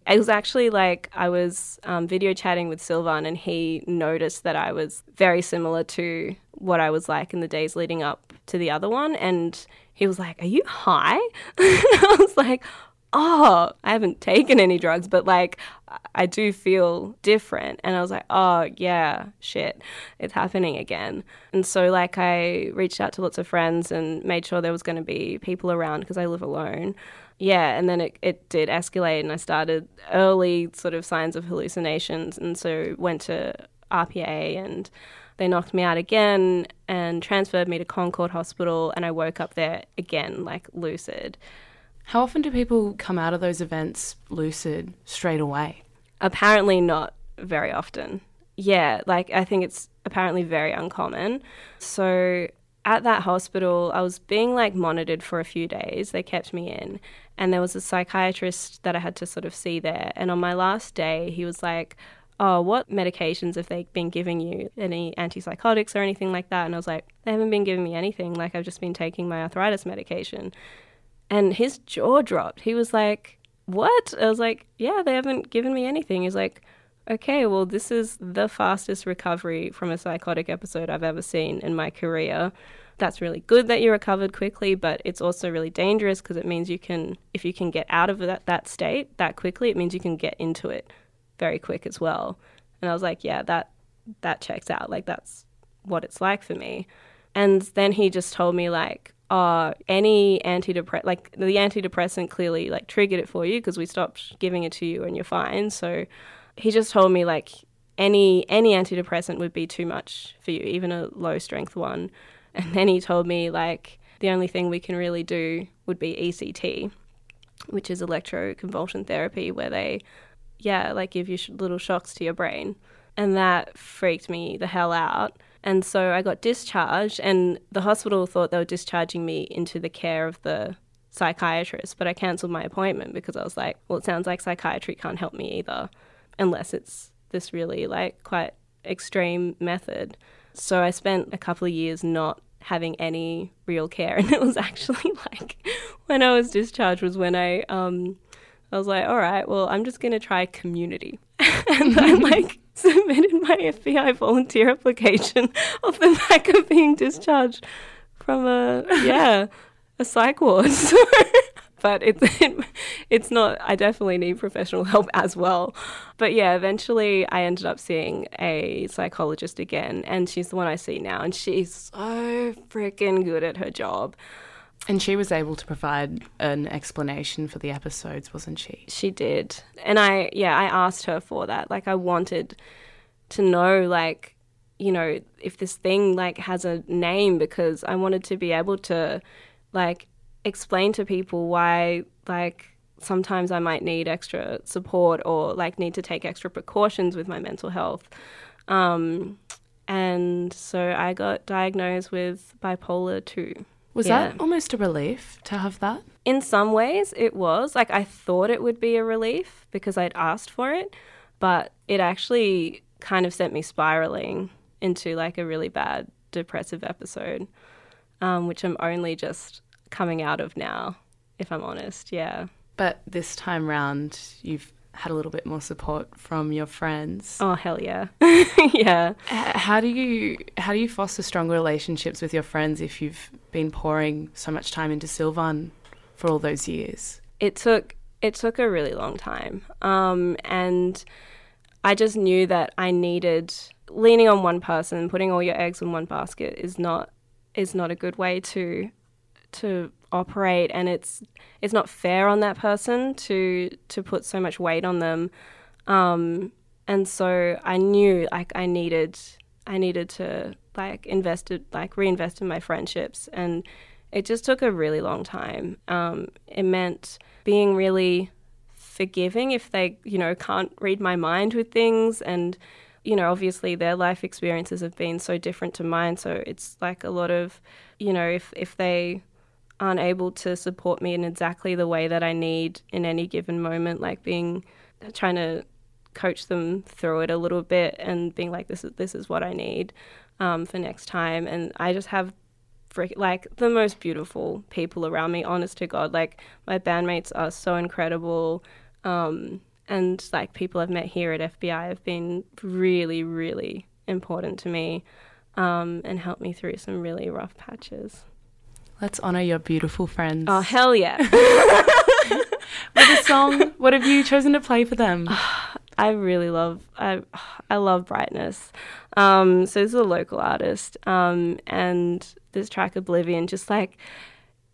It was actually like I was um, video chatting with Sylvan, and he noticed that I was very similar to what I was like in the days leading up to the other one. And he was like, Are you high? (laughs) I was like, oh, I haven't taken any drugs, but like I do feel different. And I was like, oh, yeah, shit, it's happening again. And so, like, I reached out to lots of friends and made sure there was going to be people around because I live alone. Yeah, and then it, it did escalate, and I started early sort of signs of hallucinations. And so, went to RPA and they knocked me out again and transferred me to Concord Hospital, and I woke up there again, like lucid.
How often do people come out of those events lucid straight away?
Apparently, not very often. Yeah, like I think it's apparently very uncommon. So at that hospital, I was being like monitored for a few days. They kept me in, and there was a psychiatrist that I had to sort of see there. And on my last day, he was like, Oh, what medications have they been giving you? Any antipsychotics or anything like that? And I was like, They haven't been giving me anything. Like, I've just been taking my arthritis medication. And his jaw dropped. He was like, What? I was like, Yeah, they haven't given me anything. He's like, Okay, well, this is the fastest recovery from a psychotic episode I've ever seen in my career. That's really good that you recovered quickly, but it's also really dangerous because it means you can, if you can get out of that, that state that quickly, it means you can get into it very quick as well. And I was like, yeah, that that checks out. Like that's what it's like for me. And then he just told me like, uh, any antidepressant, like the antidepressant clearly like triggered it for you because we stopped giving it to you and you're fine. So he just told me like any any antidepressant would be too much for you, even a low strength one. (laughs) And then he told me like the only thing we can really do would be ECT, which is electroconvulsion therapy, where they yeah like give you little shocks to your brain, and that freaked me the hell out. And so I got discharged, and the hospital thought they were discharging me into the care of the psychiatrist, but I cancelled my appointment because I was like, well, it sounds like psychiatry can't help me either, unless it's this really like quite extreme method. So I spent a couple of years not having any real care, (laughs) and it was actually like when I was discharged was when I um I was like, all right, well, I'm just gonna try community, (laughs) and I (laughs) like submitted my FBi volunteer application off the back of being discharged from a yeah a psych ward. But it's (laughs) it's not. I definitely need professional help (laughs) as well. But yeah, eventually I ended up seeing a psychologist again, and she's the one I see now, and she's so freaking good at her job.
And she was able to provide an explanation for the episodes, wasn't she?
She did. And I, yeah, I asked her for that. Like, I wanted to know, like, you know, if this thing, like, has a name because I wanted to be able to, like, explain to people why, like, sometimes I might need extra support or, like, need to take extra precautions with my mental health. Um, and so I got diagnosed with bipolar 2.
Was yeah. that almost a relief to have that?
In some ways, it was. Like, I thought it would be a relief because I'd asked for it, but it actually kind of sent me spiraling into like a really bad depressive episode, um, which I'm only just coming out of now, if I'm honest. Yeah.
But this time round, you've had a little bit more support from your friends.
Oh hell yeah, (laughs) yeah.
How do you how do you foster strong relationships with your friends if you've been pouring so much time into Sylvan for all those years?
It took it took a really long time, um, and I just knew that I needed leaning on one person, putting all your eggs in one basket is not is not a good way to to operate and it's it's not fair on that person to to put so much weight on them. Um, and so I knew like I needed I needed to like invest it like reinvest in my friendships and it just took a really long time. Um, it meant being really forgiving if they you know can't read my mind with things and you know obviously their life experiences have been so different to mine so it's like a lot of you know if if they aren't able to support me in exactly the way that I need in any given moment, like being trying to coach them through it a little bit and being like, this is this is what I need um, for next time. And I just have like the most beautiful people around me. Honest to God, like my bandmates are so incredible. Um, and like people I've met here at FBi have been really, really important to me um, and helped me through some really rough patches.
Let's honor your beautiful friends.
Oh hell yeah! (laughs)
With a song, what have you chosen to play for them? (sighs)
I really love I I love brightness. Um, so this is a local artist, um, and this track Oblivion just like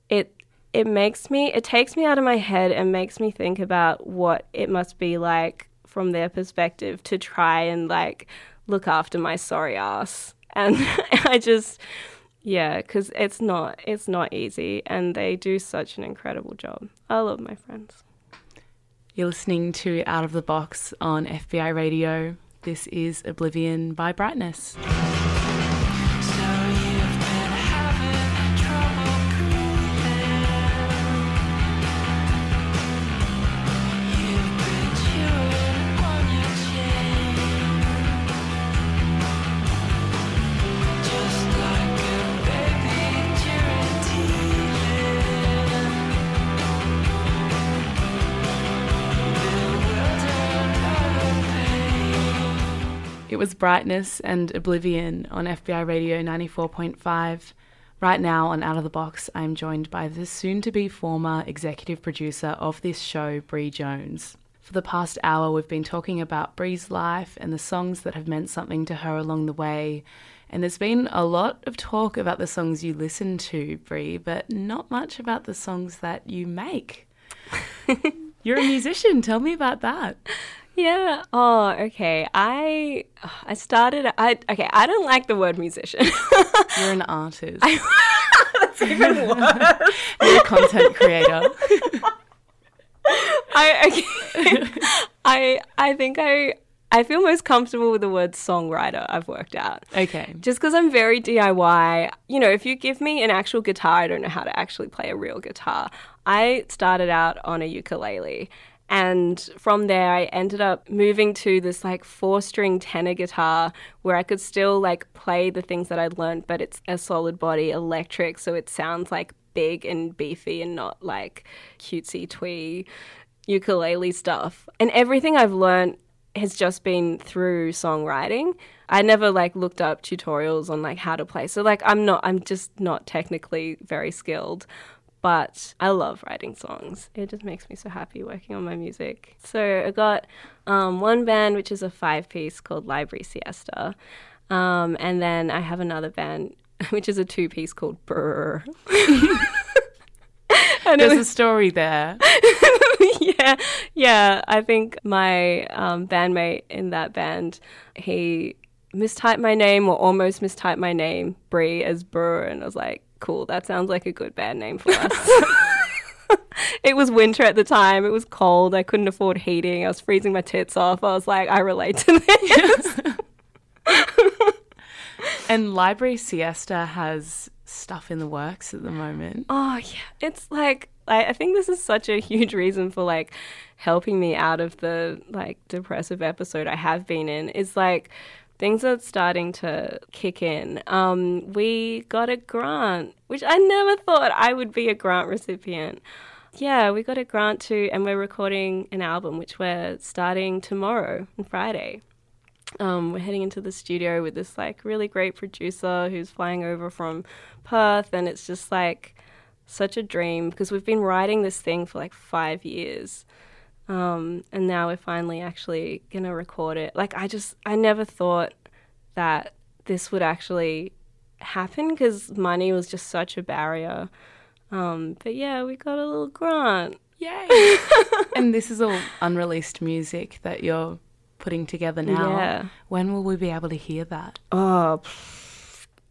it it makes me it takes me out of my head and makes me think about what it must be like from their perspective to try and like look after my sorry ass, and (laughs) I just yeah, because it's not it's not easy, and they do such an incredible job. I love my friends.
You're listening to Out of the Box on FBi Radio. This is Oblivion by Brightness. Brightness and Oblivion on FBi Radio 94.5. Right now on Out of the Box, I'm joined by the soon to be former executive producer of this show, Bre Jones. For the past hour, we've been talking about Bre's life and the songs that have meant something to her along the way. And there's been a lot of talk about the songs you listen to, Bre, but not much about the songs that you make. (laughs) You're a musician. Tell me about that.
Yeah. Oh, okay. I I started. I okay. I don't like the word musician. (laughs)
You're an artist.
I, (laughs) that's even worse. (laughs)
You're a content creator.
I okay. I I think I I feel most comfortable with the word songwriter. I've worked out.
Okay.
Just because I'm very DIY. You know, if you give me an actual guitar, I don't know how to actually play a real guitar. I started out on a ukulele and from there, I ended up moving to this like four string tenor guitar where I could still like play the things that I'd learned, but it's a solid body electric. So it sounds like big and beefy and not like cutesy twee ukulele stuff. And everything I've learned has just been through songwriting. I never like looked up tutorials on like how to play. So like I'm not I'm just not technically very skilled but I love writing songs. It just makes me so happy working on my music. So I got um, one band which is a five piece called Library Siesta, um, and then I have another band (laughs) which is a two piece called Brr. (laughs)
There's was, a story there. (laughs)
yeah, yeah. I think my um, bandmate in that band, he mistyped my name or almost mistyped my name, Bre, as Brr, and I was like, cool. That sounds like a good band name for us. (laughs) it was winter at the time. It was cold. I couldn't afford heating. I was freezing my tits off. I was like, I relate to this. (laughs) (laughs)
and Library Siesta has stuff in the works at the moment.
Oh yeah, it's like I, I think this is such a huge reason for like helping me out of the like depressive episode I have been in. Is like things are starting to kick in. Um, we got a grant, which I never thought I would be a grant recipient. Yeah, we got a grant to, and we're recording an album, which we're starting tomorrow on Friday. Um, we're heading into the studio with this like really great producer who's flying over from Perth, and it's just like such a dream because we've been writing this thing for like five years. Um, and now we're finally actually gonna record it. Like I just I never thought that this would actually happen because money was just such a barrier. Um, but yeah, we got a little grant.
Yay! (laughs) and this is all unreleased music that you're putting together now.
Yeah.
When will we be able to hear that?
Oh,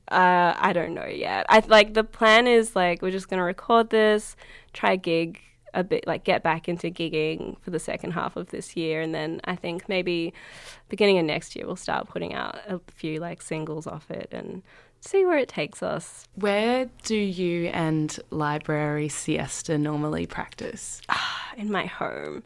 uh, I don't know yet. I like the plan is like we're just gonna record this, try gig a bit, like get back into gigging for the second half of this year, and then I think maybe beginning of next year we'll start putting out a few like singles off it and see where it takes us.
Where do you and Library Siesta normally practice?
Ah, in my home,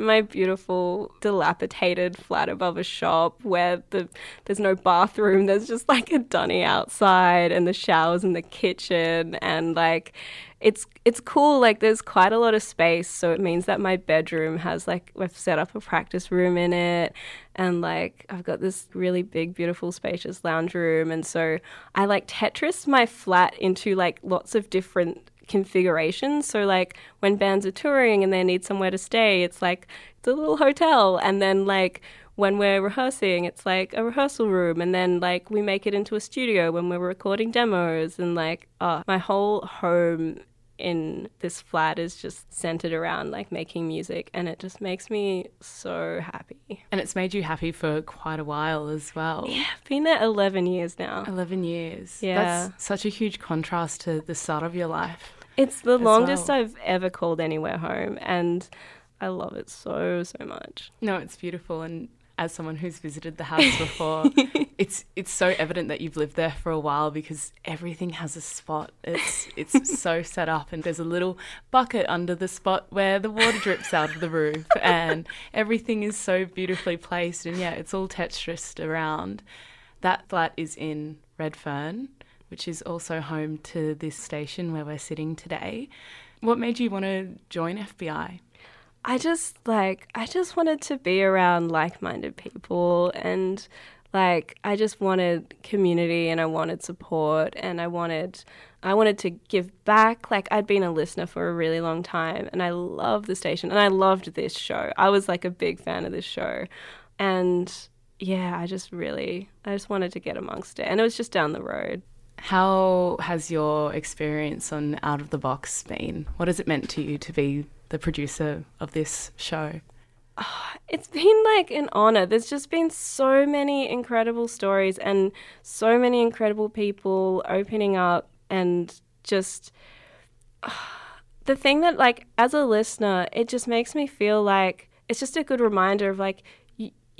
my beautiful, dilapidated flat above a shop where the there's no bathroom. There's just like a dunny outside, and the showers in the kitchen, and like it's it's cool. Like there's quite a lot of space, so it means that my bedroom has like we've set up a practice room in it, and like I've got this really big, beautiful, spacious lounge room, and so I like Tetris my flat into like lots of different configurations. So like when bands are touring and they need somewhere to stay, it's like it's a little hotel, and then like when we're rehearsing, it's like a rehearsal room, and then like we make it into a studio when we're recording demos, and like oh, my whole home in this flat is just centered around like making music and it just makes me so happy.
And it's made you happy for quite a while as well.
Yeah, I've been there 11 years now.
11 years.
Yeah.
That's such a huge contrast to the start of your life.
It's the longest
well.
I've ever called anywhere home and I love it so so much.
No, it's beautiful and as someone who's visited the house before, (laughs) it's it's so evident that you've lived there for a while because everything has a spot. It's it's (laughs) so set up, and there's a little bucket under the spot where the water drips out of the roof, (laughs) and everything is so beautifully placed. And yeah, it's all Tetrised around. That flat is in Redfern, which is also home to this station where we're sitting today. What made you want to join FBi?
I just like I just wanted to be around like-minded people and like I just wanted community and I wanted support and I wanted I wanted to give back. Like I'd been a listener for a really long time and I love the station and I loved this show. I was like a big fan of this show. And yeah, I just really I just wanted to get amongst it. And it was just down the road.
How has your experience on Out of the Box been? What has it meant to you to be the producer of this show? (sighs)
It's been like an honor. There's just been so many incredible stories and so many incredible people opening up and just (sighs) the thing that like as a listener, it just makes me feel like it's just a good reminder of like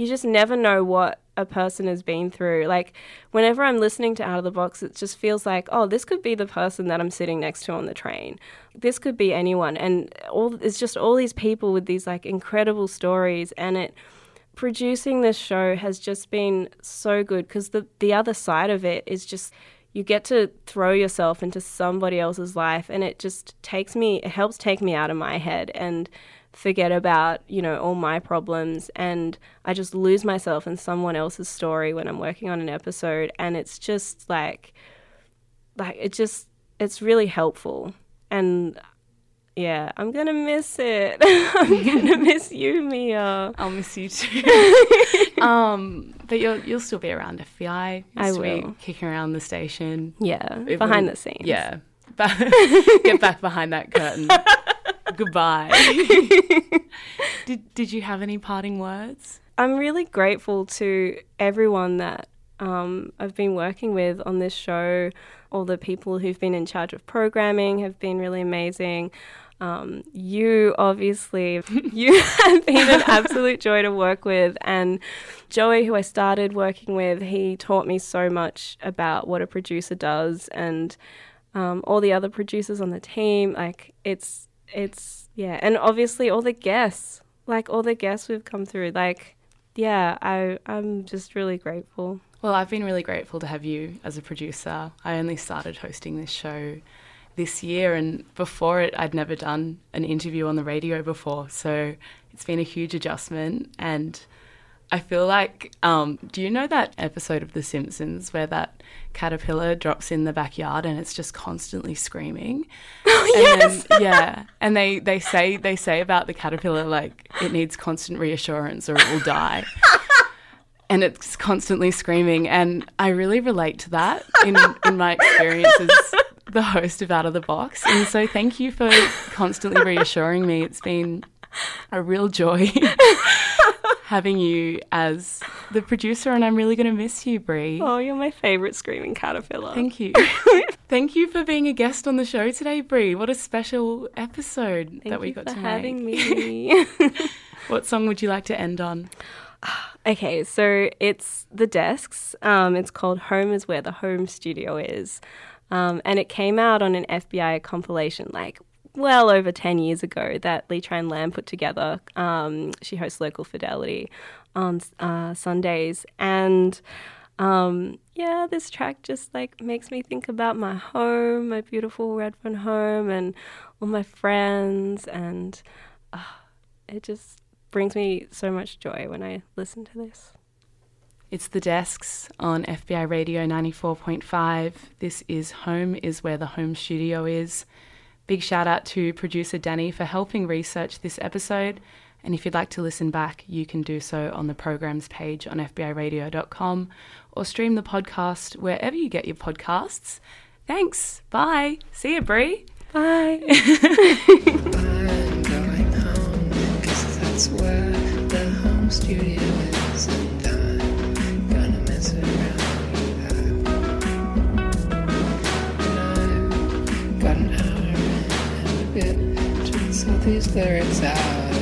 you, just never know what a person has been through. Like whenever I'm listening to Out of the Box, it just feels like, oh, this could be the person that I'm sitting next to on the train. This could be anyone, and all it's just all these people with these like incredible stories, and it producing this show has just been so good because the the other side of it is just you get to throw yourself into somebody else's life and it just takes me it helps take me out of my head and forget about, you know, all my problems and I just lose myself in someone else's story when I'm working on an episode and it's just like like it just it's really helpful and yeah, I'm gonna miss it. (laughs) I'm gonna (laughs) miss you, Mia.
I'll miss you too. (laughs) um, but you'll you'll still be around FBi. You'll
I will.
kicking around the station.
Yeah,
It
behind
will-
the scenes.
Yeah, get back behind that curtain. Goodbye. (laughs) did Did you have any parting words?
I'm really grateful to everyone that um, I've been working with on this show. All the people who've been in charge of programming have been really amazing. Um, you obviously, (laughs) you have been an absolute joy to work with. And Joey, who I started working with, he taught me so much about what a producer does, and um, all the other producers on the team. Like it's, it's yeah, and obviously all the guests, like all the guests we've come through. Like, yeah, I I'm just really grateful.
Well, I've been really grateful to have you as a producer. I only started hosting this show this year. And before it, I'd never done an interview on the radio before. So it's been a huge adjustment. And I feel like, um, do you know that episode of The Simpsons where that caterpillar drops in the backyard and it's just constantly screaming? (laughs)
Oh, yes.
Then, (laughs) yeah. And they, they say they say about the caterpillar like it needs constant reassurance or it will die. (laughs) and it's constantly screaming and I really relate to that in in my experience as the host of Out of the Box. And so thank you for constantly reassuring me. It's been a real joy having you as the producer, and I'm really going to miss you, Bre.
Oh, you're my favorite screaming caterpillar.
Thank you. (laughs) Thank you for being a guest on the show today, Bre. What a special episode
Thank
that we
you
got
for
to
having
make.
me. (laughs) (laughs)
What song would you like to end on? (sighs)
okay, so it's the desks. Um, it's called Home is Where the Home Studio Is. Um, and it came out on an FBi compilation like well over 10 years ago that Lee Tran Lamb put together. Um, she hosts Local Fidelity on uh, Sundays. And um, yeah, this track just like makes me think about my home, my beautiful Redfern home, and all my friends. And uh, it just brings me so much joy when I listen to this.
It's the desks on FBi Radio 94.5. This is Home is Where the Home Studio is. Big shout out to producer Danni for helping research this episode. And if you'd like to listen back, you can do so on the programs page on FBIRadio.com or stream the podcast wherever you get your podcasts. Thanks. Bye. See you, Bre.
Bye.
I'm going home, 'cause that's where the home studio is. These lyrics out.